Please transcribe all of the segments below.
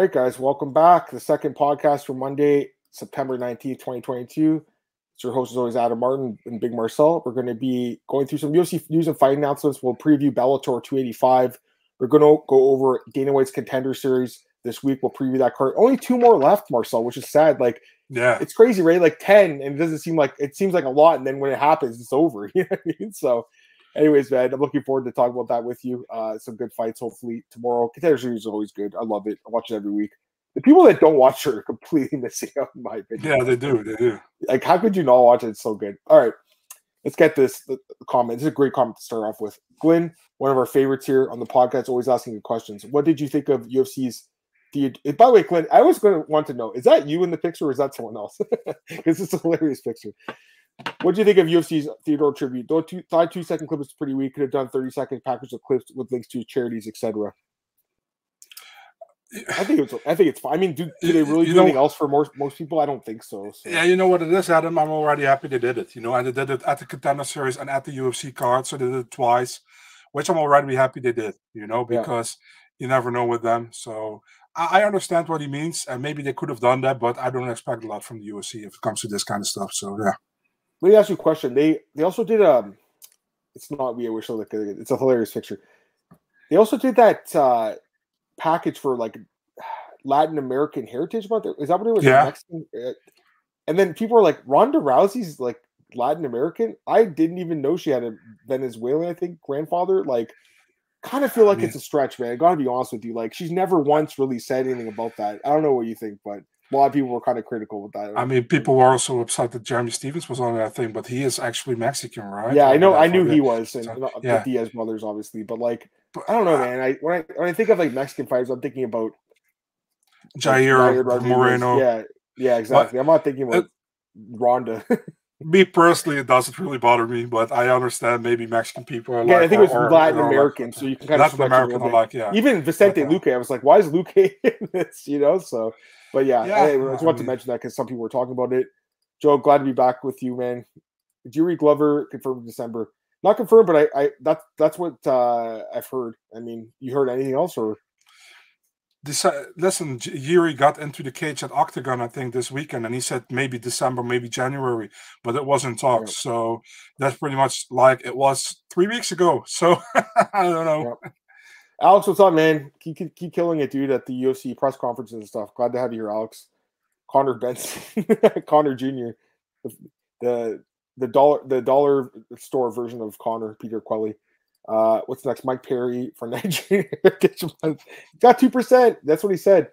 right, guys, welcome back. The second podcast for Monday, September 19th, 2022. It's your host, as always, Adam Martin and Big Marcel. We're going to be going through some UFC news and fight announcements. We'll preview Bellator 285. We're going to go over Dana White's contender series this week. We'll preview that card. Only two more left, Marcel, which is sad. Like, Yeah. it's crazy, right? Like 10, and it doesn't seem like it seems like a lot. And then when it happens, it's over. You know what I mean? So, anyways, man, I'm looking forward to talking about that with you. Uh, some good fights, hopefully, tomorrow. Contender series is always good. I love it. I watch it every week. The people that don't watch it are completely missing out, in my opinion. Yeah, they do. They do. Like, how could you not watch it? It's so good. All right, let's get this comment. This is a great comment to start off with. Glenn, one of our favorites here on the podcast, always asking you questions. What did you think of UFC's? The, by the way, Glenn, I was going to want to know: is that you in the picture, or is that someone else? Because it's a hilarious picture. What do you think of UFC's Theodorou tribute? Though two, thought two second clip was pretty weak. Could have done thirty second package of clips with links to charities, etc. I think it's. I think it's fine. I mean, do, do they really You do know- anything else for most most people? I don't think so. so. Yeah, you know what it is, Adam. I'm already happy they did it. You know, and they did it at the contender series and at the UFC card, so they did it twice, which I'm already happy they did. You know, Yeah. because you never know with them. So I, I understand what he means, and maybe they could have done that, but I don't expect a lot from the UFC if it comes to this kind of stuff. So yeah, Let me ask you a question. They they also did um, it's not we. I wish at it. It's a hilarious picture. They also did that uh package for like Latin American Heritage Month. Is that what it was? Yeah. Mexican? uh, And then people were like, Ronda Rousey's like Latin American. I didn't even know she had a Venezuelan, I think, grandfather. Like, kind of feel like mean- it's a stretch, man. I gotta be honest with you. Like, she's never once really said anything about that. I don't know what you think, but a lot of people were kind of critical with that. I mean, people were also upset that Jeremy Stephens was on that thing, but he is actually Mexican, right? Yeah, I know. I knew he was, and So, yeah. the Diaz brothers, obviously. But like, But, I don't know, uh, man. I when I when I think of like Mexican fighters, I'm thinking about like, Jair Moreno. Yeah, yeah, exactly. I'm not thinking about Ronda. Me personally, it doesn't really bother me, but I understand maybe Mexican people are yeah, like. I think it was or- or, Latin like- American, so you can kind of Latin it a American, like yeah. Even Vicente But, uh, Luque, I was like, why is Luque in this? You know, so. But yeah, Yeah, I, I just I want to mention that because some people were talking about it. Joe, glad to be back with you, man. Jiri Glover confirmed in December. Not confirmed, but I, I that's that's what uh, I've heard. I mean, you heard anything else or? Dece- listen, Jiri got into the cage at Oktagon, I think, this weekend, and he said maybe December, maybe January, but it wasn't talks. So that's pretty much like it was three weeks ago. So I don't know. Alex, what's up, man? Keep, keep, keep killing it, dude, at the UFC press conferences and stuff. Glad to have you here, Alex. Connor Benson, Connor Jr., the, the the dollar the dollar store version of Connor Peter Queally. Uh, what's next? Mike Perry for Nigeria Got two percent. That's what he said.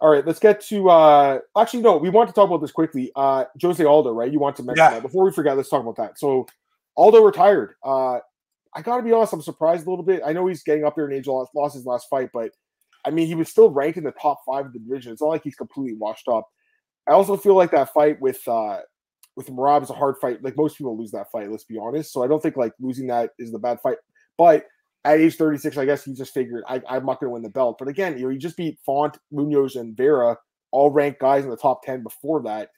All right, let's get to. uh Actually, no, we want to talk about this quickly. Uh Jose Aldo, right? You want to mention Yeah. that before we forget. Let's talk about that. So Aldo retired. Uh I got to be honest, I'm surprised a little bit. I know he's getting up there in age, lost, lost his last fight, but I mean, he was still ranked in the top five of the division. It's not like he's completely washed up. I also feel like that fight with uh with Merab is a hard fight. Like most people lose that fight, let's be honest. So I don't think like losing that is the bad fight. But at age 36, I guess he just figured I, I'm not going to win the belt. But again, you know, he just beat Font, Munhoz, and Vera, all ranked guys in the top 10 before that.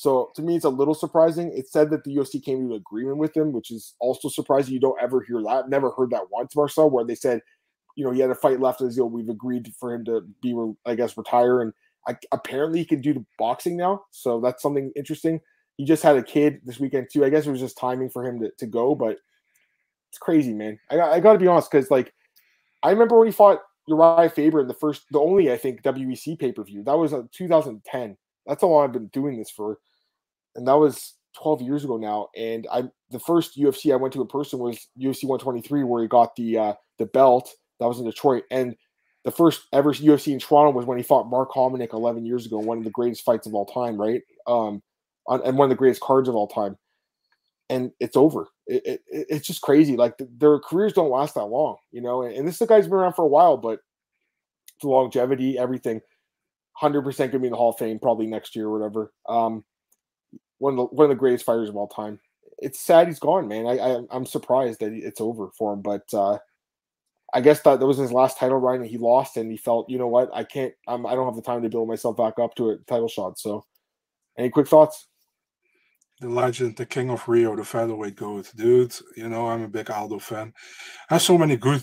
So to me, it's a little surprising. It said that the UFC came to an agreement with him, which is also surprising. You don't ever hear that. Never heard that once, Marcel, where they said, you know, he had a fight left in his deal. We've agreed for him to be, I guess, retire. And I, apparently he can do the boxing now. So that's something interesting. He just had a kid this weekend too. I guess it was just timing for him to, to go, but it's crazy, man. I, I got to be honest because like I remember when he fought Urijah Faber in the first, the only I think WEC pay per view. That was uh, 2010. That's how long I've been doing this for, and that was 12 years ago now. And I the first UFC I went to in person was UFC 123, where he got the uh, the belt. That was in Detroit, and the first ever UFC in Toronto was when he fought Mark Hominick 11 years ago, one of the greatest fights of all time, right? Um, on, and one of the greatest cards of all time. And it's over. It, it, it- it's just crazy. Like th- their careers don't last that long, you know. And, and this guy's been around for a while, but the longevity, everything, hundred percent gonna be in the Hall of Fame probably next year or whatever. Um, one of the one of the greatest fighters of all time. It's sad he's gone, man. I, I I'm surprised that it's over for him, but uh, I guess that that was his last title run, and he lost, and he felt, you know what, I can't, I'm, I don't have the time to build myself back up to a title shot. So, any quick thoughts? The legend, the king of Rio, the featherweight goat, dude. You know, I'm a big Aldo fan. Has so many good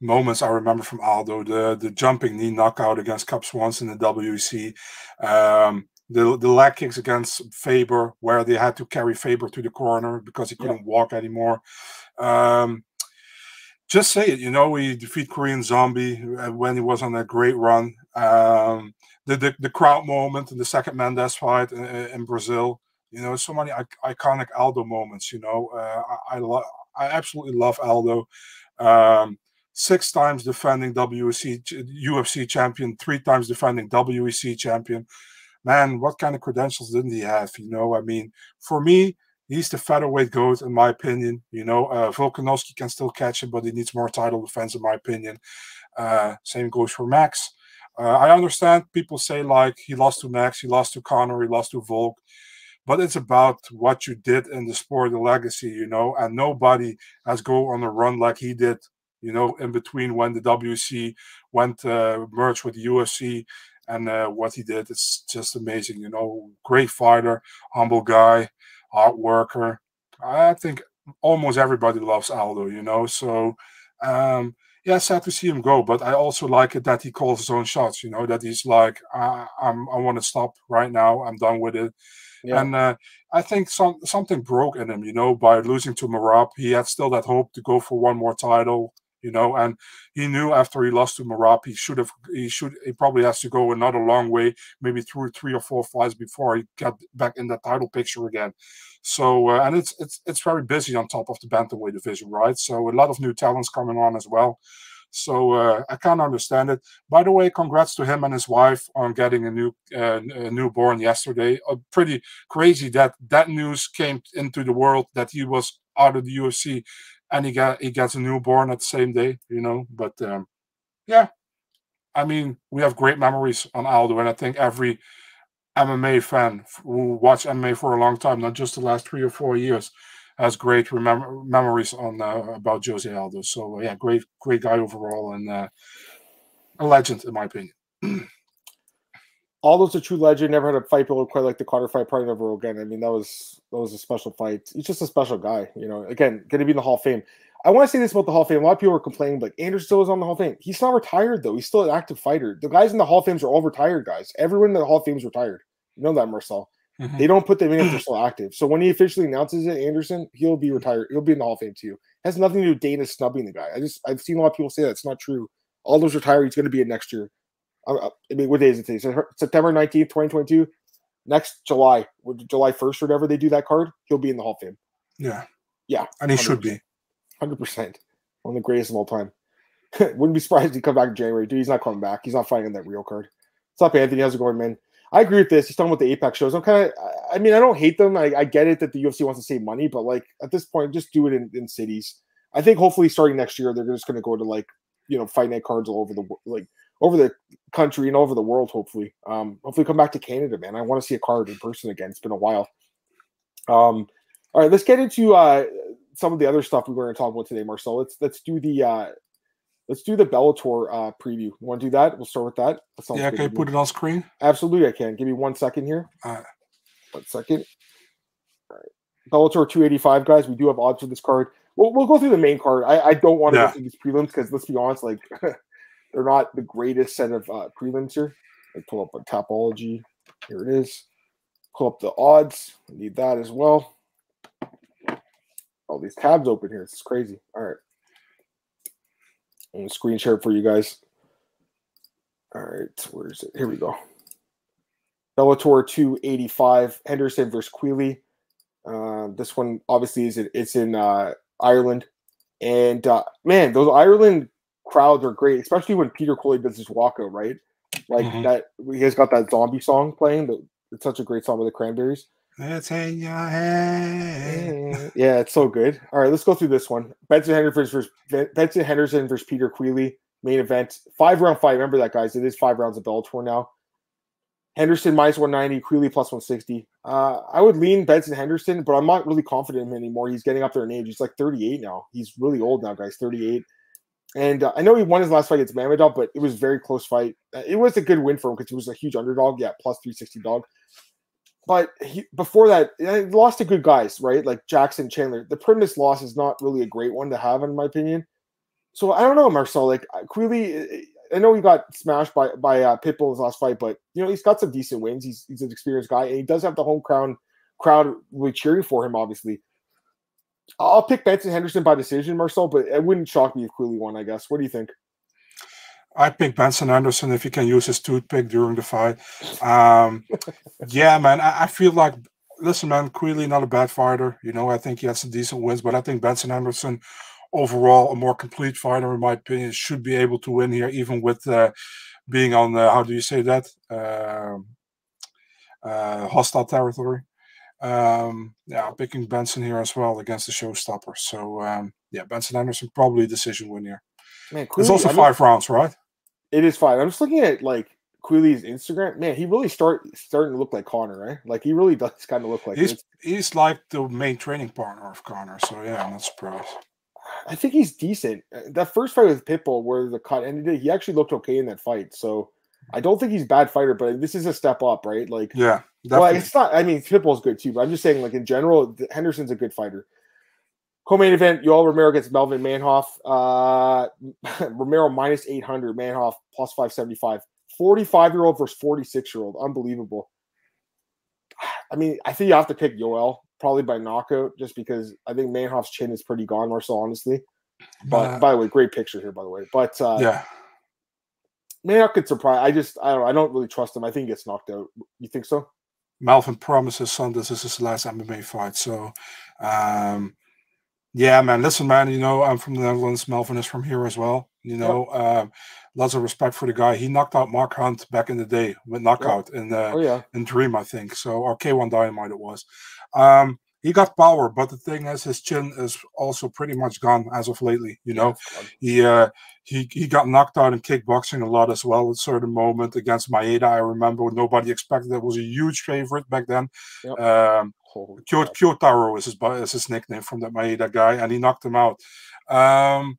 moments I remember from Aldo: the the jumping knee knockout against Cub Swanson in the WEC, um, the the leg kicks against Faber, where they had to carry Faber to the corner because he couldn't yeah. walk anymore. Um, just say it, you know, we defeat Korean Zombie uh, when he was on that great run. Um, the, the, the crowd moment in the second Mendes fight in, in Brazil, you know, so many iconic Aldo moments. You know, uh, I I, lo- I absolutely love Aldo. Um, six times defending WC UFC champion, three times defending WEC champion. Man, what kind of credentials didn't he have? You know, I mean, for me, he's the featherweight goat in my opinion. You know, uh, Volkanovski can still catch him, but he needs more title defense in my opinion. Uh, same goes for Max. Uh, I understand people say like he lost to Max, he lost to Conor, he lost to Volk, but it's about what you did in the sport, the legacy, you know. And nobody has go on a run like he did, you know, in between when the WEC went uh, merged with the UFC and uh, what he did. It's just amazing, you know. Great fighter, humble guy hard worker. I think almost everybody loves Aldo, you know. So um, yeah, sad to see him go, but I also like it that he calls his own shots. You know that he's like, I, I'm, I want to stop right now. I'm done with it. Yeah. And uh, I think some something broke in him. You know, by losing to Merab, he had still that hope to go for one more title you know, and he knew after he lost to Merab, he should have, he should, he probably has to go another long way, maybe through three or four fights before he got back in the title picture again. So, uh, and it's it's it's very busy on top of the bantamweight division, right? So a lot of new talents coming on as well. So uh, I can't understand it. By the way, congrats to him and his wife on getting a new uh, a newborn yesterday. Uh, pretty crazy that that news came into the world that he was out of the UFC and he got he gets a newborn at the same day, you know. But um, yeah, I mean, we have great memories on Aldo, and I think every MMA fan who watched MMA for a long time, not just the last three or four years, has great remember memories on uh, about Jose Aldo. So uh, yeah, great great guy overall, and uh, a legend in my opinion. Aldo's a true legend. Never had a fight build quite like the Carter fight. Probably never again. I mean, that was that was a special fight. He's just a special guy. You know, again, going to be in the Hall of Fame. I want to say this about the Hall of Fame. A lot of people are complaining, but Anderson still is on the Hall of Fame. He's not retired though. He's still an active fighter. The guys in the Hall of Fames are all retired guys. Everyone in the Hall of Fame is retired. You know that, Marcel. Mm-hmm. They don't put them in if they're still active. So when he officially announces it, Anderson, he'll be retired. He'll be in the Hall of Fame too. It has nothing to do with Dana snubbing the guy. I just I've seen a lot of people say that it's not true. All those retired. He's going to be in next year. Uh, uh, I mean, what day is it today? So September 19th, 2022. Next July, July 1st or whatever they do that card, he'll be in the Hall of Fame. Yeah. Yeah. And he 100%. should be. 100%. One of the greatest of all time. Wouldn't be surprised if he come back in January. Dude, he's not coming back. He's not fighting in that real card. What's up, Anthony? How's it going, man? I agree with this. He's talking about the Apex shows. I'm kind of, I mean, I don't hate them. I, I, get it that the UFC wants to save money, but like at this point, just do it in, in cities. I think hopefully starting next year, they're just going to go to like, you know, fight night cards all over the like over the country and over the world. Hopefully, um, hopefully come back to Canada, man. I want to see a card in person again. It's been a while. Um, all right, let's get into uh, some of the other stuff we were going to talk about today, Marcel. Let's let's do the uh, let's do the Bellator uh, preview. You want to do that? We'll start with that. that yeah, can I put it on screen? Absolutely, I can. Give me one second here. All right. One second. All right. Bellator 285, guys. We do have odds for this card. We'll, we'll go through the main card. I, I don't want to yeah. go through these prelims because let's be honest, like they're not the greatest set of uh, prelims here. I pull up a Tapology. Here it is. Pull up the odds. Need that as well. All these tabs open here. It's crazy. All right. I'm gonna screen share for you guys. All right, where is it? Here we go. Bellator 285, Henderson versus Queally. Uh, this one obviously is it, it's in uh, Ireland, and uh, man, those Ireland crowds are great, especially when Peter Queally does his walkout, right? Like mm-hmm. that, he has got that zombie song playing. That it's such a great song with the Cranberries. Let's hang your head. Yeah, it's so good. All right, let's go through this one. Benson Henderson versus Benson Henderson versus Peter Queally main event. Five round fight. Remember that, guys. It is five rounds of Bellator now. Henderson minus 190, Queally plus 160. Uh, I would lean Benson Henderson, but I'm not really confident in him anymore. He's getting up there in age. He's like 38 now. He's really old now, guys. 38. And uh, I know he won his last fight against Mamedov, but it was a very close fight. Uh, it was a good win for him because he was a huge underdog. Yeah, plus 360 dog. But he, before that, he lost to good guys, right? Like Jackson Chandler. The Primus loss is not really a great one to have, in my opinion. So I don't know, Marcel. Like Queally, I know he got smashed by by uh, Pitbull his last fight, but you know he's got some decent wins. He's he's an experienced guy, and he does have the home crowd crowd really cheering for him. Obviously, I'll pick Benson Henderson by decision, Marcel, but it wouldn't shock me if Queally won. I guess. What do you think? I pick Benson Henderson if he can use his toothpick during the fight. Um, yeah, man, I, I, feel like listen, man, Queally not a bad fighter. You know, I think he has some decent wins, but I think Benson Henderson overall a more complete fighter in my opinion should be able to win here, even with uh, being on the, how do you say that uh, uh, hostile territory. Um, yeah, picking Benson here as well against the showstopper. So um, yeah, Benson Anderson probably decision win here. Man, Queally, it's also I five rounds, right? It is five. I'm just looking at like Queally's Instagram. Man, he really start starting to look like Conor, right? Like he really does kind of look like. He's he's like the main training partner of Conor. So yeah, I'm not surprised. I think he's decent. Uh, that first fight with Pitbull, where the cut ended, he actually looked okay in that fight. So I don't think he's a bad fighter, but this is a step up, right? Like, yeah, definitely. well, it's not. I mean, Pitbull's good too, but I'm just saying, like in general, Henderson's a good fighter. Co-main event: Yoel Romero against Melvin Manhoef. Uh, Romero minus 800, Manhoef plus 575. 45 year old versus 46 year old, unbelievable. I mean, I think you have to pick Yoel probably by knockout, just because I think Manhoef's chin is pretty gone, Marcel, honestly. But uh, by the way, great picture here, by the way. But uh, yeah, Manhoef could surprise. I just I don't I don't really trust him. I think he gets knocked out. You think so? Melvin promises son this is his last MMA fight. So um yeah, man. Listen, man, you know, I'm from the Netherlands. Melvin is from here as well. You know, yep. um, lots of respect for the guy. He knocked out Mark Hunt back in the day with knockout yep. in uh, oh, yeah. in Dream, I think. So or K1 Dynamite it was. Um, he got power, but the thing is, his chin is also pretty much gone as of lately. You know, he uh, he he got knocked out in kickboxing a lot as well. At a certain moment against Maeda, I remember nobody expected it was a huge favorite back then. Yep. Um, Kyotaro is his is his nickname from that Maeda guy, and he knocked him out. Um,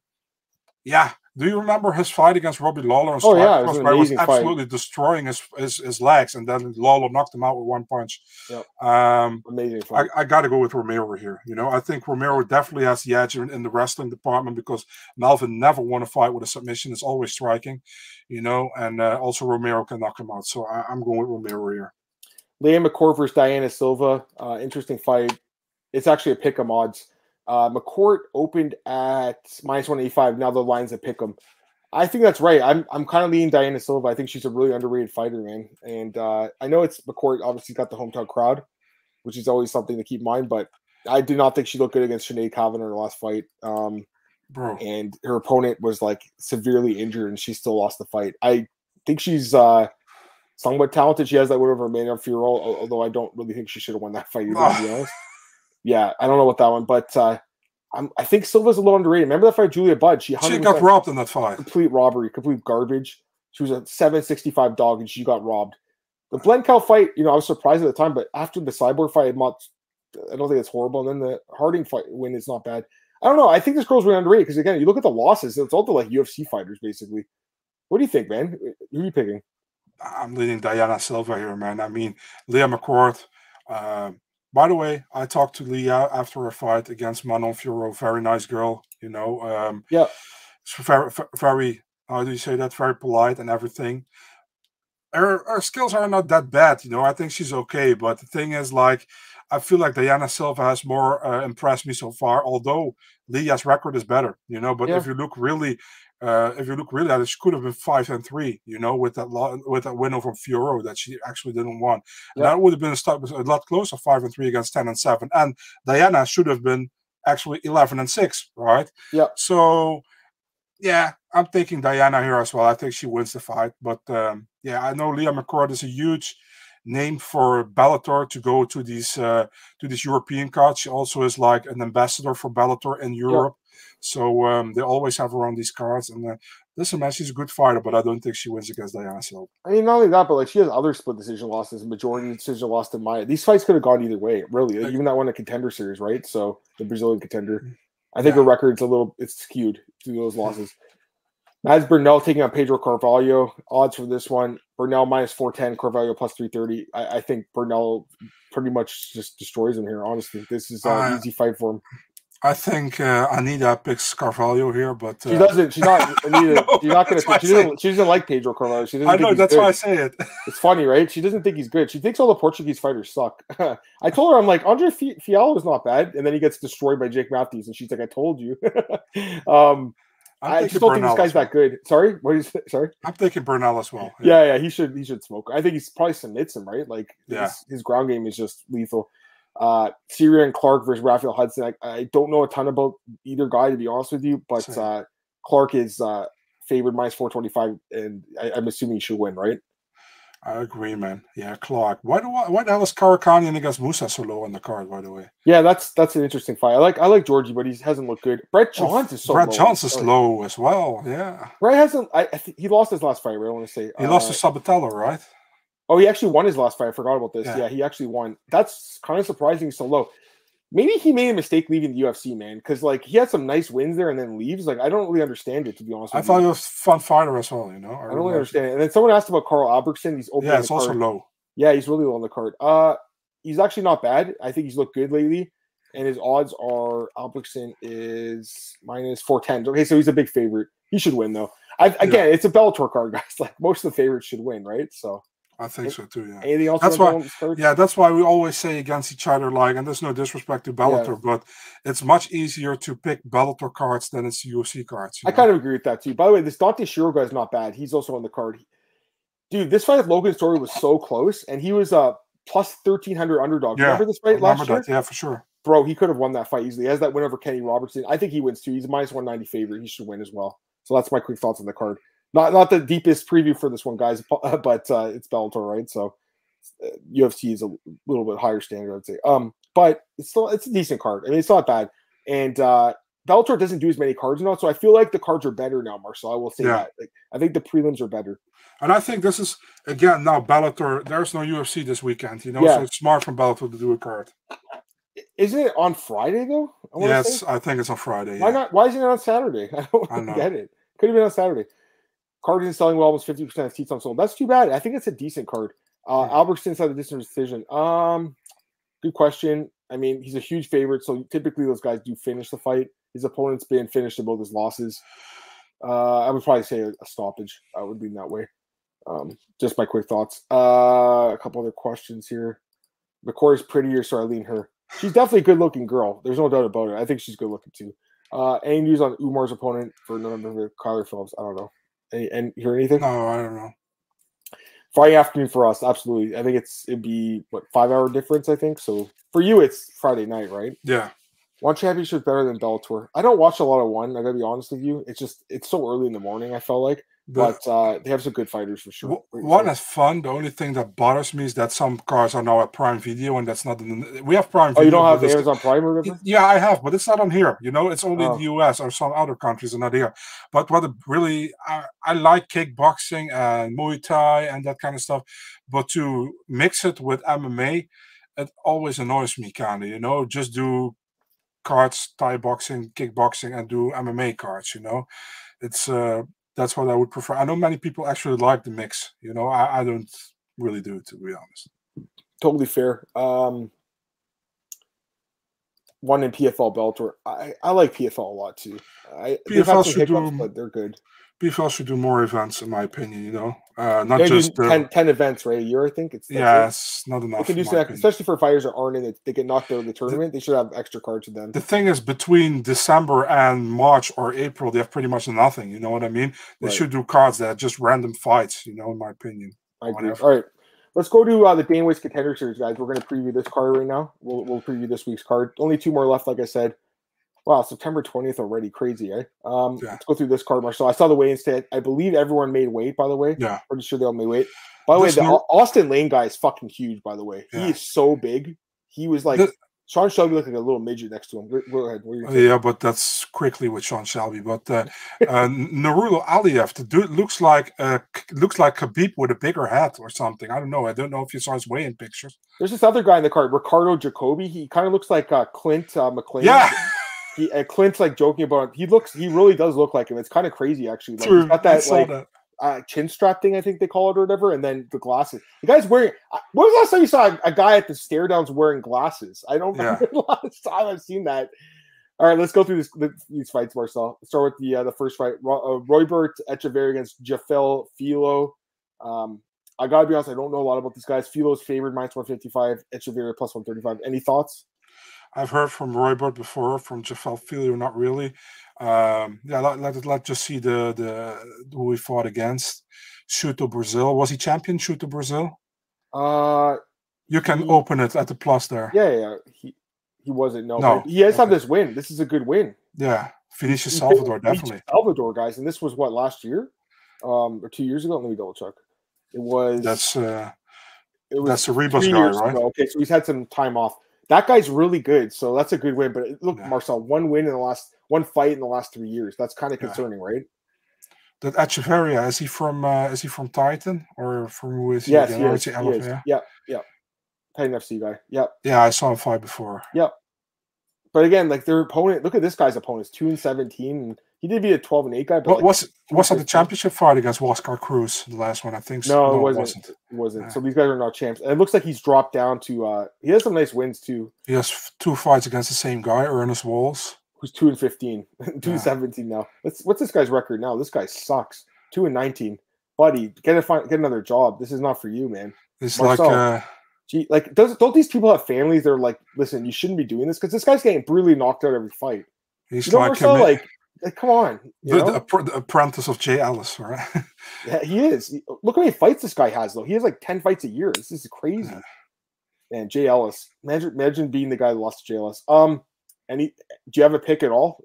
yeah, do you remember his fight against Robbie Lawler? oh yeah, it was, was absolutely fight. destroying his, his, his legs, and then Lawler knocked him out with one punch. Yep. Um, amazing fight. I, I got to go with Romero here. You know, I think Romero definitely has the edge in, in, the wrestling department because Melvin never won a fight with a submission; it's always striking. You know, and uh, also Romero can knock him out. So I, am going with Romero here. Leah McCourt versus Diana Silva. Uh, interesting fight. It's actually a pick 'em odds. Uh, McCourt opened at minus 185. Now the line's at pick 'em. I think that's right. I'm I'm kind of leaning Diana Silva. I think she's a really underrated fighter, man. And uh, I know it's McCourt. Obviously, got the hometown crowd, which is always something to keep in mind. But I do not think she looked good against Sinead Kavanagh in her last fight. Um, Bro. And her opponent was like severely injured, and she still lost the fight. I think she's uh, somewhat talented. She has that win over Amanda Fierro, although I don't really think she should have won that fight. Either, to be honest yeah, I don't know what that one, but uh, i think Silva's a little underrated. Remember that fight, Julia Budd? She, she got robbed in that fight. Complete robbery, complete garbage. She was a 765 dog and she got robbed. The Blencowe fight, you know, I was surprised at the time, but after the Cyborg fight, I'm not, I don't think it's horrible. And then the Harding fight win is not bad. I don't know. I think this girl's really underrated because, again, you look at the losses, it's all the like UFC fighters, basically. What do you think, man? Who are you picking? I'm leading Diana Silva here, man. I mean, Leah McCourt, uh, by the way, I talked to Leah after a fight against Manon Fiorot. Very nice girl, you know. Um, yeah. Very, very, how do you say that? Very polite and everything. Her, her skills are not that bad, you know. I think she's okay. But the thing is, like, I feel like Diana Silva has more uh, impressed me so far, although Leah's record is better, you know. But yeah. if you look really uh, if you look really at it, she could have been five and three, you know, with that lo- with that win over Fiorot that she actually didn't want. And that would have been a, a lot closer, five and three against ten and seven. And Diana should have been actually eleven and six, right? Yeah. So, yeah, I'm taking Diana here as well. I think she wins the fight, but um, yeah, I know Leah McCourt is a huge name for Bellator to go to these uh, to these European cards. She also is like an ambassador for Bellator in Europe. So um, they always have her on these cards. And uh, listen, man, she's a good fighter, but I don't think she wins against Diana Silva. I mean, not only that, but like she has other split decision losses, majority decision loss to Maya. These fights could have gone either way, really. Like, even that one a contender series, right? So the Brazilian contender. Mm, I think yeah. her record's a little it's skewed to those losses. Mads Burnell taking on Pedro Carvalho. Odds for this one: Burnell minus four ten, Carvalho plus three thirty. I, I, think Burnell pretty much just destroys him here. Honestly, this is an uh, easy fight for him. I think uh, Anita picks Carvalho here, but uh, She doesn't. She's not. Anita, know, she's not going that's to. She doesn't. She doesn't like Pedro Carvalho. She doesn't. I know that's good. why I say it. It's funny, right? She doesn't think he's good. She thinks all the Portuguese fighters suck. I told her, I'm like, Andre Fialho is not bad, and then he gets destroyed by Jake Matthews, and she's like, I told you. um, I just don't think this guy's that good. Sorry, what is? Sorry. I'm thinking Burnell as well. Yeah, yeah, he should. He should smoke. I think he's probably submits him, right? Like, Yeah. his, his ground game is just lethal. Uh, Syria and Clark versus Raphael Hudson. I, I don't know a ton about either guy to be honest with you, but uh, Clark is uh, favored minus four twenty five, and I, I'm assuming he should win, right? I agree, man. Yeah, Clark. Why do I, why the hell is Karakhanyan against Musa so low on the card? By the way, Yeah, that's that's an interesting fight. I like I like Georgie, but he hasn't looked good. Brett Johns is so Brad low. Johns is low as well. Yeah, Brett hasn't. I, I think he lost his last fight. Right? I want to say he lost Uh, to Sabatello, right? Oh, he actually won his last fight. I forgot about this. Yeah. Yeah, he actually won. That's kind of surprising. he's So low. Maybe he made a mistake leaving the UFC, man. Because like he had some nice wins there and then leaves. Like I don't really understand it to be honest. I thought you. he was fun fighter as well. You know, I don't really understand it. And then someone asked about Carl Albertson. He's opening Yeah, it's also card. low. Yeah, he's really low on the card. Uh, he's actually not bad. I think he's looked good lately, and his odds are Albertson is minus four ten. Okay, so he's a big favorite. He should win though. I, again, it's a Bellator card, guys. Like most of the favorites should win, right? So I think so too. Yeah. anything else? That's why- go on this card? Yeah, that's why we always say against each other, like, and there's no disrespect to Bellator, but it's much easier to pick Bellator cards than it's UFC cards. I know? kind of agree with that too. By the way, this Dante Schiro guy is not bad. He's also on the card. Dude, this fight with Logan Storley was so close, and he was a plus thirteen hundred underdog. Yeah, Remember this fight last remember year? Yeah, for sure. Bro, he could have won that fight easily. He has that win over Kenny Robertson. I think he wins too. He's a minus one ninety favorite. He should win as well. So that's my quick thoughts on the card. Not not the deepest preview for this one, guys, but uh, it's Bellator, right? So uh, UFC is a little bit higher standard, I'd say. Um, but it's still it's a decent card. I mean, it's not bad. And uh, Bellator doesn't do as many cards now, so I feel like the cards are better now, Marcel. I will say Yeah. that. Like, I think the prelims are better. And I think this is again now Bellator. There's no UFC this weekend, you know, Yeah. so it's smart from Bellator to do a card. Isn't it on Friday though? I Yes, say? I think it's on Friday. Why yeah. not? Why isn't it on Saturday? I don't I get it. Could have been on Saturday. Card isn't selling well, almost 50% of seats unsold. That's too bad. I think it's a decent card. Uh, Hmm. Albertson's had a distance decision. Um, good question. I mean, he's a huge favorite, so typically those guys do finish the fight. His opponent's been finished in both his losses. Uh, I would probably say a, a stoppage. I would lean that way. Um, just my quick thoughts. Uh, a couple other questions here. McCoy's prettier, so I lean her. She's definitely a good looking girl. There's no doubt about it. I think she's good looking too. Uh, any news on Umar's opponent for November? Kyler Phillips. I don't know. And hear anything? No, I don't know. Friday afternoon for us, absolutely. I think it's it'd be what five hour difference. I think so. For you, it's Friday night, right? Yeah, One championship better than Bellator. I don't watch a lot of one. I gotta be honest with you. It's just it's so early in the morning. I felt like, but uh, they have some good fighters for sure. w- What do you one is fun. The only thing that bothers me is that some cars are now at Prime Video, and that's not. In, we have Prime. Oh, you don't have it's- Amazon Prime or whatever? Yeah, I have, but it's not on here. You know, it's only in Oh. the US or some other countries are not here. But what really, I, I like kickboxing and Muay Thai and that kind of stuff. But to mix it with MMA, it always annoys me, kind of. You know, just do cards, Thai boxing, kickboxing, and do MMA cards. You know, it's uh that's what I would prefer. I know many people actually like the mix. You know, I, I don't really do it to be honest. totally fair. Um, one in PFL Bellator. I, I like PFL a lot too. I PFL should hiccups, do- but they're good. PFL should do more events, in my opinion. You know, uh, not They do just uh, 10, 10 events, right? A year, I think. It's it. Yeah, not enough. They can do some, opinion. especially for fighters that aren't in it. They get knocked out of the tournament. They should have extra cards to them. The thing is, between December and March or April, they have pretty much nothing. You know what I mean? They Right. should do cards that are just random fights. You know, in my opinion. I agree. All right, let's go to uh, the Dana White's Contender Series, guys. We're going to preview this card right now. We'll, we'll preview this week's card. Only two more left, like I said. Wow, September 20th already. Crazy, eh? Um, Yeah. Let's go through this card, Marcel. I saw the weigh-in stat. I believe everyone made weight, by the way. Yeah. Pretty sure they all made weight. By the way, the Austin Lane guy is fucking huge, by the way. Yeah. He is so big. He was like, The- Sean Shelby looked like a little midget next to him. Go, ahead. What are you yeah, but that's quickly with Sean Shelby. But uh, uh, Nurullo Aliyev, the dude looks like uh, looks like Khabib with a bigger hat or something. I don't know. I don't know if you saw his weigh-in pictures. There's this other guy in the card, Ricardo Jacoby. He kind of looks like uh, Clint uh, McLean. Yeah, He, uh, Clint's like joking about him. He looks, he really does look like him. It's kind of crazy, actually. Like, true. he's got that like that. uh, chin strap thing, I think they call it or whatever, and then the glasses. The guy's wearing. uh, When was the last time you saw a, a guy at the stare downs wearing glasses? I don't Yeah. remember the last time I've seen that. All right, let's go through this, these fights, Marcel. Let's start with the uh, the first fight. Ro- uh, Roybert Echeverria against Jafel Filho. Um, I gotta be honest, I don't know a lot about these guys. Filho's favored minus 155, Echeverria plus 135. Any thoughts? I've heard from Roybert before, from Jafel Filho, not really. Um, yeah, let, let, let's just see the the who we fought against. Chute Brazil. Was he champion, Chute Brazil? Uh, You can He- open it at the plus there. yeah, yeah. He he wasn't. No, No, he has had this win. This is a good win. Yeah. He Salvador, definitely. Salvador guys, and this was what last year, um, or two years ago. Let me double check. It was. That's uh it was that's the Rebus guy, right? ago. Okay, so he's had some time off. That guy's really good, so that's a good win. But look, Yeah. Marcel, one win in the last one fight in the last three years. That's kind of Yeah. concerning, right? That Echeverria, is he from uh, is he from Titan or from who is he? Yes, he is. he is. yeah? Yeah, yeah. Titan FC guy. Yep. yeah, I saw him fight before. Yeah. But again, like their opponent, look at this guy's opponents, two and seventeen, and he did be a twelve and eight guy. But What like, was was that the championship fight against Oscar Cruz? The last one, I think. so. no, it wasn't. It wasn't. Yeah. So these guys are not champs. And it looks like he's dropped down to. uh He has some nice wins too. He has two fights against the same guy, Ernest Walls. Who's two and 15, 2 yeah. 17 now. Let's. What's this guy's record now? This guy sucks. Two and nineteen, buddy. Get a find, get another job. This is not for you, man. It's Marcel. like uh, Gee, like does don't these people have families? They're like, listen, you shouldn't be doing this because this guy's getting brutally knocked out every fight. he's You know, like, Marcel, like, like, come on, the, the, appr- the apprentice of Jay Ellis, right? Yeah, he is. Look how many fights this guy has, though. He has like 10 fights a year. This is crazy. Yeah. Man, Jay Ellis. Imagine, imagine being the guy that lost to Jay Ellis. Um, any do you have a pick at all?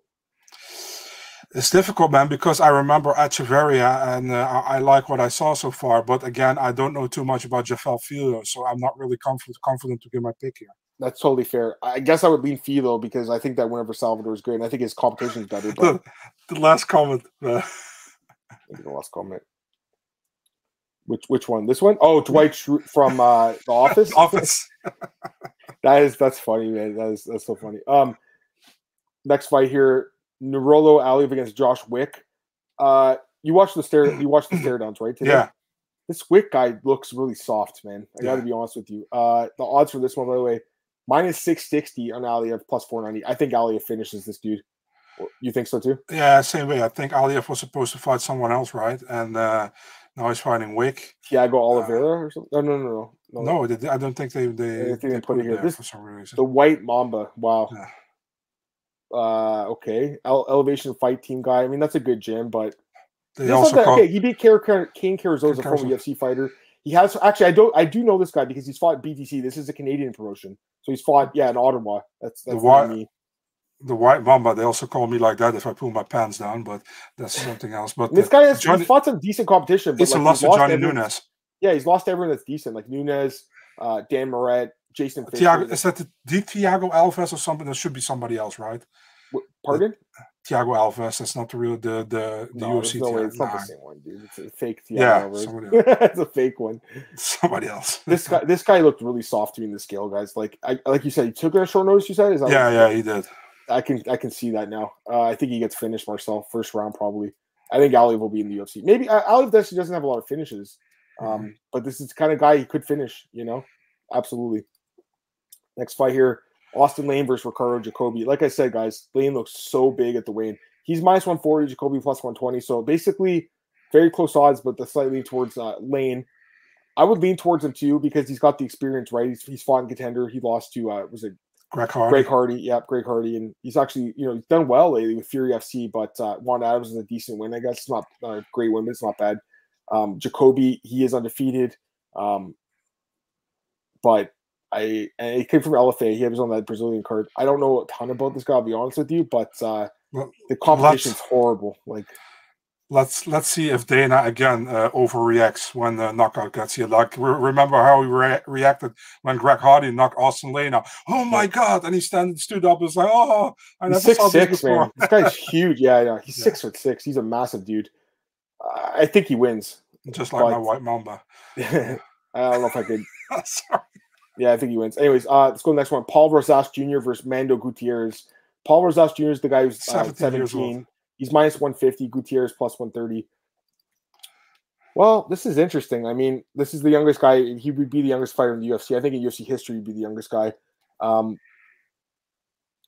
It's difficult, man, because I remember Echeverria and uh, I, I like what I saw so far. But again, I don't know too much about Jafel Filho, so I'm not really confident confident to give my pick here. That's totally fair. I guess I would lean Filho because I think that win over Salvador is great, and I think his competition is better. But The last comment. Uh, maybe the last comment. Which which one? This one? Oh, Dwight Schrute from uh, The Office. office. That is that's funny, man. That is that's so funny. Um, next fight here, Nurullo Aliyev against Josh Wick. Uh, you watched the stare. You watched the stare downs, right? today? Yeah. This Wick guy looks really soft, man. I got to be honest with you. Uh, the odds for this one, by the way, minus six sixty on Aliyev, plus four ninety. I think Aliyev finishes this dude. You think so too? Yeah, same way. I think Aliyev was supposed to fight someone else, right? And uh, now he's fighting Wick. Thiago Oliveira or something? No, no, no, no. no. No, they, I don't think they they, think they put it here. This- for some reason. The White Mamba. Wow. Yeah. Uh, okay. Ele- Elevation Fight Team guy. I mean, that's a good gym, but They also that- call okay, he beat Car- Car- Kane Carrizo's a former UFC fighter. He has actually I don't I do know this guy because he's fought BTC. This is a Canadian promotion. So he's fought yeah in Ottawa. That's The that's Wi- me. the White Mamba. They also call me like that if I pull my pants down, but that's something else. But And this guy has Johnny- fought some decent competition. But it's a loss to Johnny everyone- Nunes. Yeah, he's lost everyone that's decent, like Nunez, uh, Dan Moret, Jason. Thiago, is that the, the Thiago Alves or something? That should be somebody else, right? Pardon? Thiago Alves. That's not the real the the, the No, UFC. no way. Thiago. It's not Nah, the same one, dude. It's a fake Thiago Yeah, somebody it's a fake one. somebody else. This guy, this guy looked really soft to me in the scale, guys. Like, I like you said, he took it at short notice. You said, is that yeah, yeah, he did. I can I can see that now. Uh, I think he gets finished Marcel first round probably. I think Ali will be in the UFC. Maybe uh, Ali actually doesn't have a lot of finishes, um, Mm-hmm. but this is the kind of guy he could finish. You know, absolutely. Next fight here: Austin Lane versus Ricardo Jacoby. Like I said, guys, Lane looks so big at the weigh-in. He's minus one forty, Jacoby plus one twenty. So basically, very close odds, but the slightly towards uh, Lane. I would lean towards him too because he's got the experience, right? He's, he's fought in contender. He lost to uh, was it Greg Hardy. Greg Hardy, yep, Greg Hardy, and he's actually you know he's done well lately with Fury FC. But uh, Juan Adams is a decent win, I guess. It's not not a great win, but it's not bad. Um, Jacoby, he is undefeated, um, but I and he came from LFA. He was on that Brazilian card. I don't know a ton about this guy. I'll be honest with you, but uh, Well, the competition's horrible. Like Let's let's see if Dana again uh, overreacts when the knockout gets here. Like re- remember how he rea- reacted when Greg Hardy knocked Austin Lane out. Oh my god! And he stand, stood up. and was like, oh, I never six saw this six, before. man. This guy's huge. Yeah, yeah. He's Yeah. six foot six. He's a massive dude. Uh, I think he wins. Just like my white mamba. I don't know if I could. Sorry. Yeah, I think he wins. Anyways, uh, let's go to the next one. Paul Rosas Jr. versus Mando Gutierrez. Paul Rosas Jr. is the guy who's uh, 17 17. He's minus 150. Gutierrez plus 130. Well, this is interesting. I mean, this is the youngest guy. He would be the youngest fighter in the UFC. I think in UFC history, he'd be the youngest guy. Um,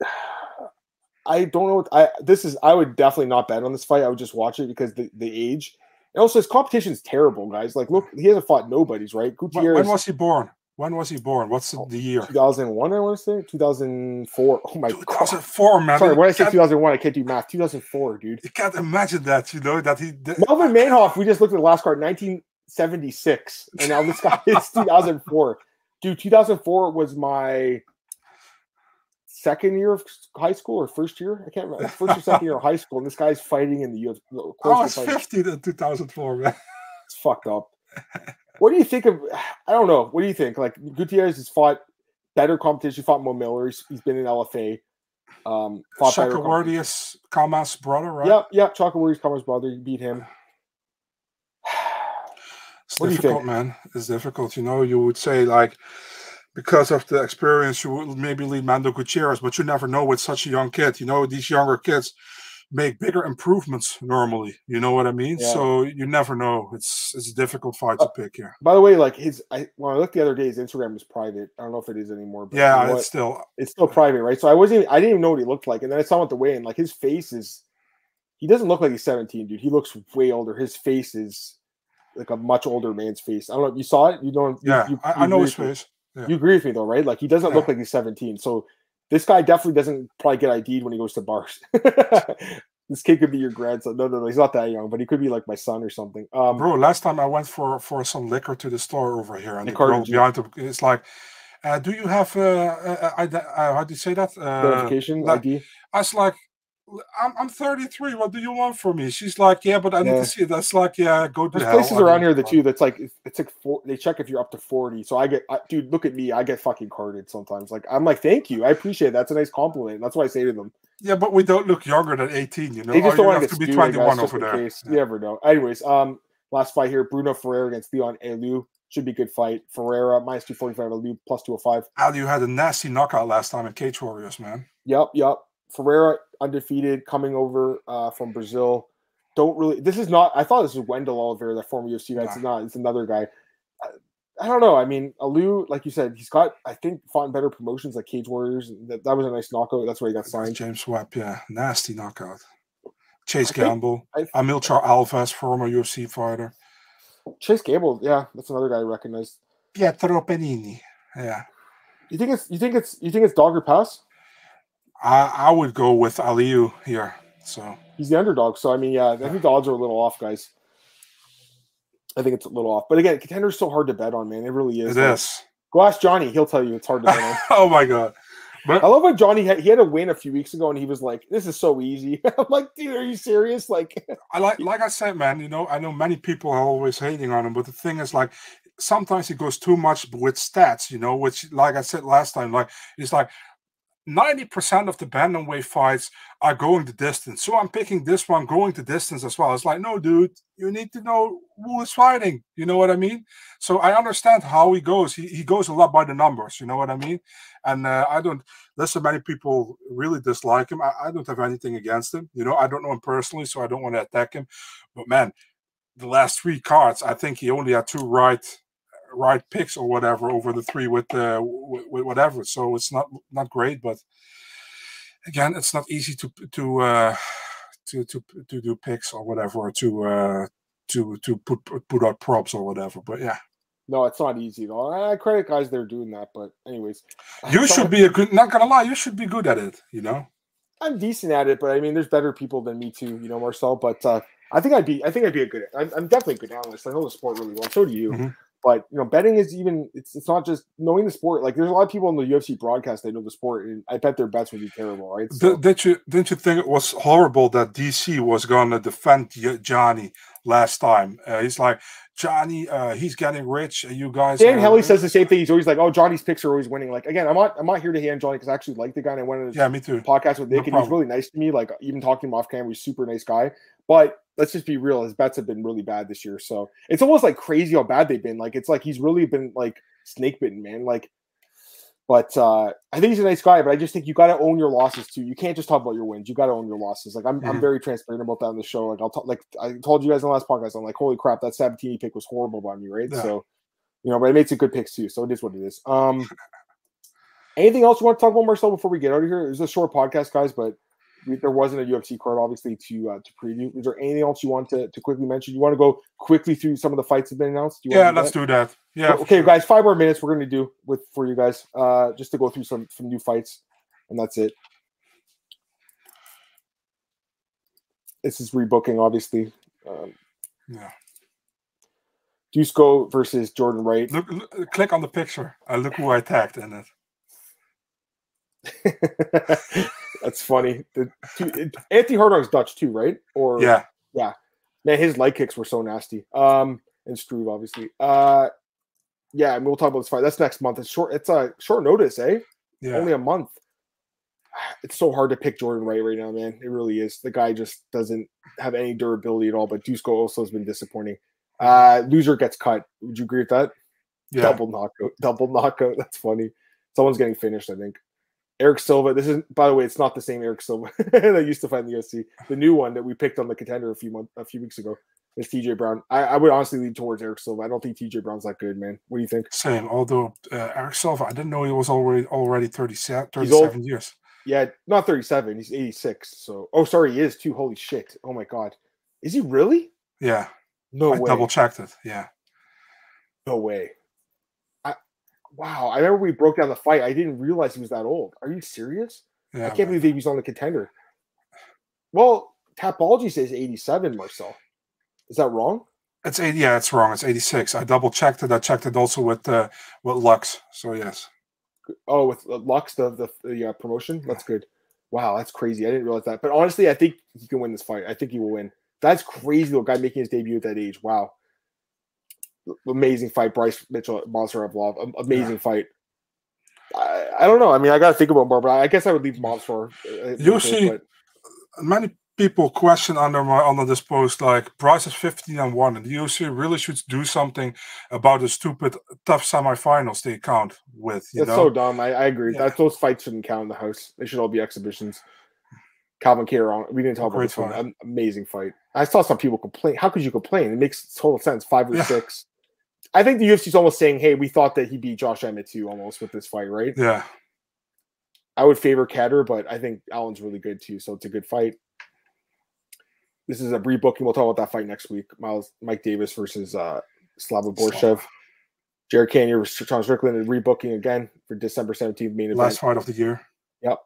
I don't know. What, I this is. I would definitely not bet on this fight. I would just watch it because the, the age. And also, his competition is terrible, guys. Like, look, he hasn't fought nobodies, right? Gutierrez. when was he born? When was he born? What's the, the year? 2001, I want to say 2004. Oh my god! 2004, man. Sorry, when I say 2001, I can't do math. 2004, dude. You can't imagine that, you know, that he. That, Melvin Manhoef. We just looked at the last card, 1976, and now this guy is 2004. Dude, 2004 was my second year of high school or first year. I can't remember. First or second year of high school, and this guy's fighting in the U.S. I close was to 15 in 2004, man. It's fucked up. What do you think of? I don't know. What do you think? Like Gutierrez has fought better competition. Fought Mo Miller. He's, he's been in LFA. Um, fought. Chakrawardius Kamas brother, right? Yep, yep. Chocolate Warriors brother. You beat him. It's What do you difficult, think? man. It's difficult. You know, you would say like because of the experience, you would maybe lead Mando Gutierrez, but you never know with such a young kid. You know, these younger kids make bigger improvements normally. You know what I mean? Yeah. So you never know. It's it's a difficult fight uh, to pick here. By the way, like his, I when I looked the other day, his Instagram was private. I don't know if it is anymore. But you know Yeah, what? it's still it's still private, right? So I wasn't, even, I didn't even know what he looked like, and then I saw him at the weigh-in. Like his face is, he doesn't look like he's 17, dude. He looks way older. His face is like a much older man's face. I don't know if you saw it. You don't. yeah. you, I, you I know his face. Yeah. You agree with me though, right? Like he doesn't Yeah. look like he's 17. So this guy definitely doesn't probably get ID'd when he goes to bars. this kid could be your grandson. No, no, no, he's not that young, but he could be like my son or something. Um, Bro, last time I went for for some liquor to the store over here, and the girl behind the, it's like, uh, "Do you have uh, uh, uh, uh, how do you say that?" Uh, verification like- ID. I was like, I'm, I'm 33. What do you want from me? She's like, yeah, but I need to see it. That's like, yeah, go to There's hell. places I around here that too. That's like it's- like four, they check if you're up to forty. So I get, I, dude, look at me. I get fucking carded sometimes. Like I'm like, thank you, I appreciate it. That's a nice compliment. That's what I say to them. Yeah, but we don't look younger than 18, you know. They just don't want have to to be 21 guess, just over there. case. You never know. Anyways, um, last fight here: Bruno Ferreira against Leon Aliu. Should be a good fight. Ferreira minus two forty five. Aliu plus two hundred five. Al, you had a nasty knockout last time in Cage Warriors, man. Yep, yep. Ferreira undefeated, coming over uh, from Brazil. Don't really. This is not. I thought this was Wendell Oliveira, that former UFC guy. It's not. It's another guy. I, I don't know. I mean, Aliu, like you said, he's got. I think fought in better promotions like Cage Warriors. That, that was a nice knockout. That's why he got signed. James Webb, yeah, nasty knockout. Chase I think- Gamble, I- Amilcar Alves, former UFC fighter. Chase Gable, yeah, that's another guy I recognize. Pietro Panini. Yeah, You think it's you think it's you think it's dog or pass? I, I would go with Aliu here. So He's the underdog, so I mean, yeah, I think the odds are a little off, guys. I think it's a little off, but again, contender's so hard to bet on, man. It really is. it Like, is. Go ask Johnny; he'll tell you it's hard to bet on. oh my god. I love when Johnny had he had a win a few weeks ago, and he was like, "This is so easy." I'm like, "Dude, are you serious?" Like, I like like I said, man, you know, I know many people are always hating on him, but the thing is like sometimes he goes too much with stats, you know, which like I said last time, like it's like 90% of the bantamweight fights are going the distance. So I'm picking this one going the distance as well. It's like, no, dude, you need to know who is fighting. You know what I mean? So I understand how he goes. He, he goes a lot by the numbers. You know what I mean? And uh, I don't listen. Many people really dislike him. I, I don't have anything against him. You know, I don't know him personally, so I don't want to attack him. But man, the last three cards, I think he only had two right right picks or whatever over the three with uh, with, whatever. So it's not not great, but again, it's not easy to to uh, to to to do picks or whatever or to uh, to to put put out props or whatever. But yeah, no, it's not easy though. I credit guys they're doing that, but anyways, you should be a good. Not gonna lie, you should be good at it. You know. I'm decent at it, but I mean, there's better people than me too, you know, Marcel. But uh, I think I'd be, I think I'd be a good. I'm, I'm definitely a good analyst. I know the sport really well. So do you. Mhm. But you know, betting is even. It's it's not just knowing the sport. Like there's a lot of people on the UFC broadcast that know the sport, and I bet their bets would be terrible, right? So, Did, did you didn't you think it was horrible that DC was gonna defend Y- Johnny last time? Uh, he's like Johnny, uh, he's getting rich. You guys, Dan Helly says the same thing. He's always like, "Oh, Johnny's picks are always winning." Like again, I'm not, I'm not here to hand Johnny because I actually like the guy, and I went on "Yeah, me too." podcast with No Nick, and he was really nice to me. Like even talking to him off camera, he's a super nice guy. But let's just be real, his bets have been really bad this year. So it's almost like crazy how bad they've been. Like it's like he's really been like snake bitten, man. Like, but uh I think he's a nice guy. But I just think you got to own your losses too. You can't just talk about your wins. You got to own your losses. Like I'm, I'm Mhm. very transparent about that on the show. Like I'll talk. Like I told you guys in the last podcast, I'm like, holy crap, that Sabatini pick was horrible by me, right? Yeah. So. You know, but I made some good picks too, so it is what it is. Um, anything else you want to talk about, Marcel, before we get out of here? It was a short podcast, guys, but there wasn't a UFC card, obviously, to uh, to preview. Is there anything else you want to, to quickly mention? You want to go quickly through some of the fights that have been announced? Do yeah, do let's that? do that. Yeah. Okay, sure. guys, five more minutes. We're going to do with for you guys, uh, just to go through some some new fights, and that's it. This is rebooking, obviously. Um, yeah. Dusko versus Jordan Wright. Look, look, click on the picture. I look who I tagged in it. That's funny. The, two, Anthony Hardonk's Dutch too, right? Or yeah, yeah. Man, his leg kicks were so nasty. Um, and Struve obviously. Uh, yeah, I and mean, we'll talk about this fight. That's next month. It's short. It's a short notice, eh? Yeah. Only a month. It's so hard to pick Jordan Wright right now, man. It really is. The guy just doesn't have any durability at all. But Dusko also has been disappointing. Uh, loser gets cut. Would you agree with that? Yeah. Double knockout. Double knockout. That's funny. Someone's getting finished, I think. Eric Silva. This is, by the way, it's not the same Eric Silva that used to fight in the UFC. The new one that we picked on the contender a few months, a few weeks ago is TJ Brown. I, I, would honestly lean towards Eric Silva. I don't think TJ Brown's that good, man. What do you think? Same. Although uh, Eric Silva, I didn't know he was already already 37, 37 years. Yeah, not 37. He's 86. So, oh, sorry, he is too. Holy shit. Oh my god, is he really? Yeah. No I way. double checked it. Yeah. No way. Wow. I remember we broke down the fight. I didn't realize he was that old. Are you serious? Yeah. I can't believe he was on the contender. Well, Tapology says 87, Marcel. Is that wrong? It's 80. Yeah, it's wrong. It's 86. I double checked it. I checked it also with uh, with Lux. So yes. Oh, with Lux, the the, the uh, promotion. That's good. Wow, that's crazy. I didn't realize that. But honestly, I think he can win this fight. I think he will win. That's crazy. The guy making his debut at that age. Wow. Amazing fight, Bryce Mitchell, Movsar Evloev. Amazing yeah. fight. I, I, don't know. I mean, I got to think about more, but I guess I would leave Movsar. You see, but... many people question under my under this post like Bryce is 15 and 1 and the UFC really should do something about the stupid TUF semifinals they count with. You That's know? so dumb. I, I agree. Yeah. That those fights shouldn't count in the house. They should all be exhibitions. Calvin Kattar we didn't talk Great about this one. Amazing fight. I saw some people complain. How could you complain? It makes total sense. Five or Yeah. six. I think the UFC's almost saying, "Hey, we thought that he beat Josh Emmett too, almost with this fight, right?" Yeah. I would favor Kattar, but I think Allen's really good too, so it's a good fight. This is a rebooking. We'll talk about that fight next week. Miles Mike Davis versus uh Slava Borshchev. Jared Cannonier versus Sean Strickland and rebooking again for December 17th main event. Last fight of the year. Yep.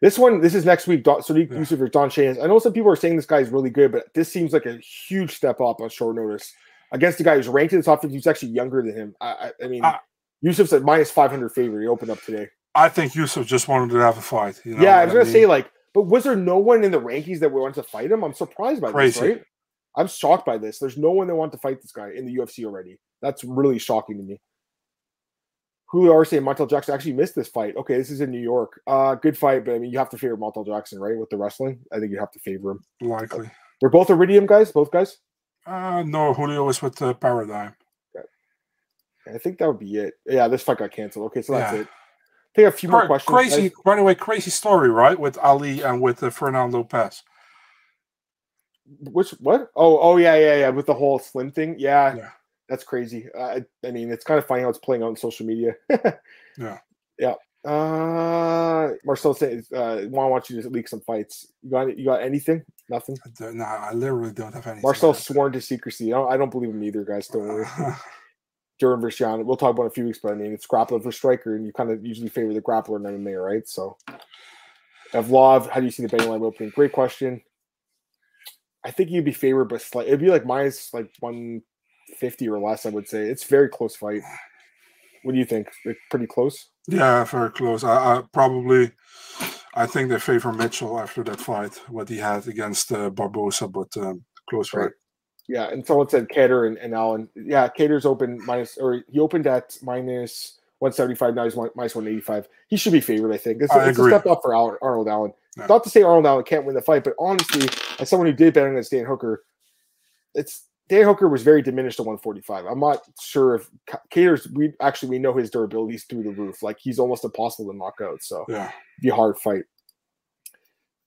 This one, this is next week. Don, Sodiq Yeah. Yusuff or Don Shane. I know some people are saying this guy's really good, but this seems like a huge step up on short notice against the guy who's ranked in the top 50. Who's actually younger than him. I, I, I mean, Ah. Yusuff's at minus 500 favorite. He opened up today. I think Yusuff just wanted to have a fight. You know yeah, I was gonna say like, but was there no one in the rankings that wanted to fight him? I'm surprised by Crazy. this. Right? I'm shocked by this. There's no one that wanted to fight this guy in the UFC already. That's really shocking to me. Julio Arce and Montel Jackson actually missed this fight. Okay, this is in New York. Uh, good fight, but I mean, you have to favor Montel Jackson, right? With the wrestling, I think you have to favor him. likely. They're both Iridium guys, both guys. Uh, no, Julio is with uh, Paradigm. I think that would be it. Yeah, this fight got canceled. Okay, so that's Yeah. it. Take a few more Cra- questions. Crazy, guys. by the way, crazy story, right? With Ali and with uh, Fernando Lopez. Which what? Oh, oh yeah, yeah, yeah. With the whole slim thing, yeah, Yeah. that's crazy. Uh, I, I mean, it's kind of funny how it's playing out on social media. Yeah. yeah. Uh, Marcel says, uh, Juan wants you to leak some fights. You got you got anything? Nothing. Nah, I literally don't have anything. Marcel's else. sworn to secrecy. I don't, I don't believe him either, guys. Don't worry. Dern versus Yan. We'll talk about it in a few weeks, but I mean, it's grappler versus striker, and you kind of usually favor the grappler in MMA, right? So, Evloev, how do you see the betting line opening? Great question. I think you'd be favored, but slight. It'd be like minus like one fifty or less. I would say it's very close fight. What do you think? Like, pretty close. Yeah, very close. I, I probably, I think they favor Mitchell after that fight, what he had against uh, Barbosa, but um, close fight. Yeah, and someone said Kattar and, and Allen. Yeah, Kattar's open minus, or he opened at minus 175. Now he's mi- minus 185. He should be favored, I think. It's, I it's a step up for Arnold Allen. Yeah. Not to say Arnold Allen can't win the fight, but honestly, as someone who did bet against Dan Hooker, it's Dan Hooker was very diminished at 145. I'm not sure if Ca- Kattar's. We actually we know his durability is through the roof. Like he's almost impossible to knock out. So Yeah. be a hard fight.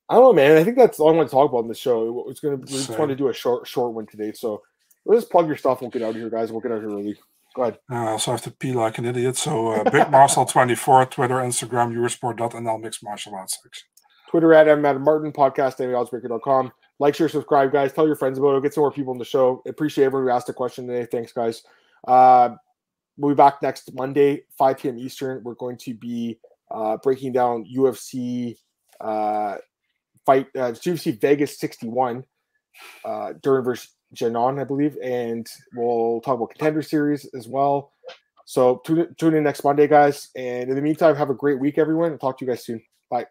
I don't know, man. I think that's all I want to talk about in the show. It's gonna we just Same. want to do a short short one today. So let's plug your stuff. We'll get out of here, guys. We'll get out of here early. Go ahead. Uh, I also have to pee like an idiot. So uh, Big Marcel 24, Twitter, Instagram, Eurosport.nl, Mixed Martial Arts section. Twitter at M. Martin, podcast at oddsbreaker.com. Like, share, subscribe, guys. Tell your friends about it. Get some more people on the show. Appreciate everyone who asked a question today. Thanks, guys. Uh, we'll be back next Monday, 5 p.m. Eastern. We're going to be uh, breaking down UFC uh, fight, uh, UFC Vegas 61, uh, Dern versus Janon, I believe. And we'll talk about contender series as well. So tune, tune in next Monday, guys. And in the meantime, have a great week, everyone. I'll talk to you guys soon. Bye.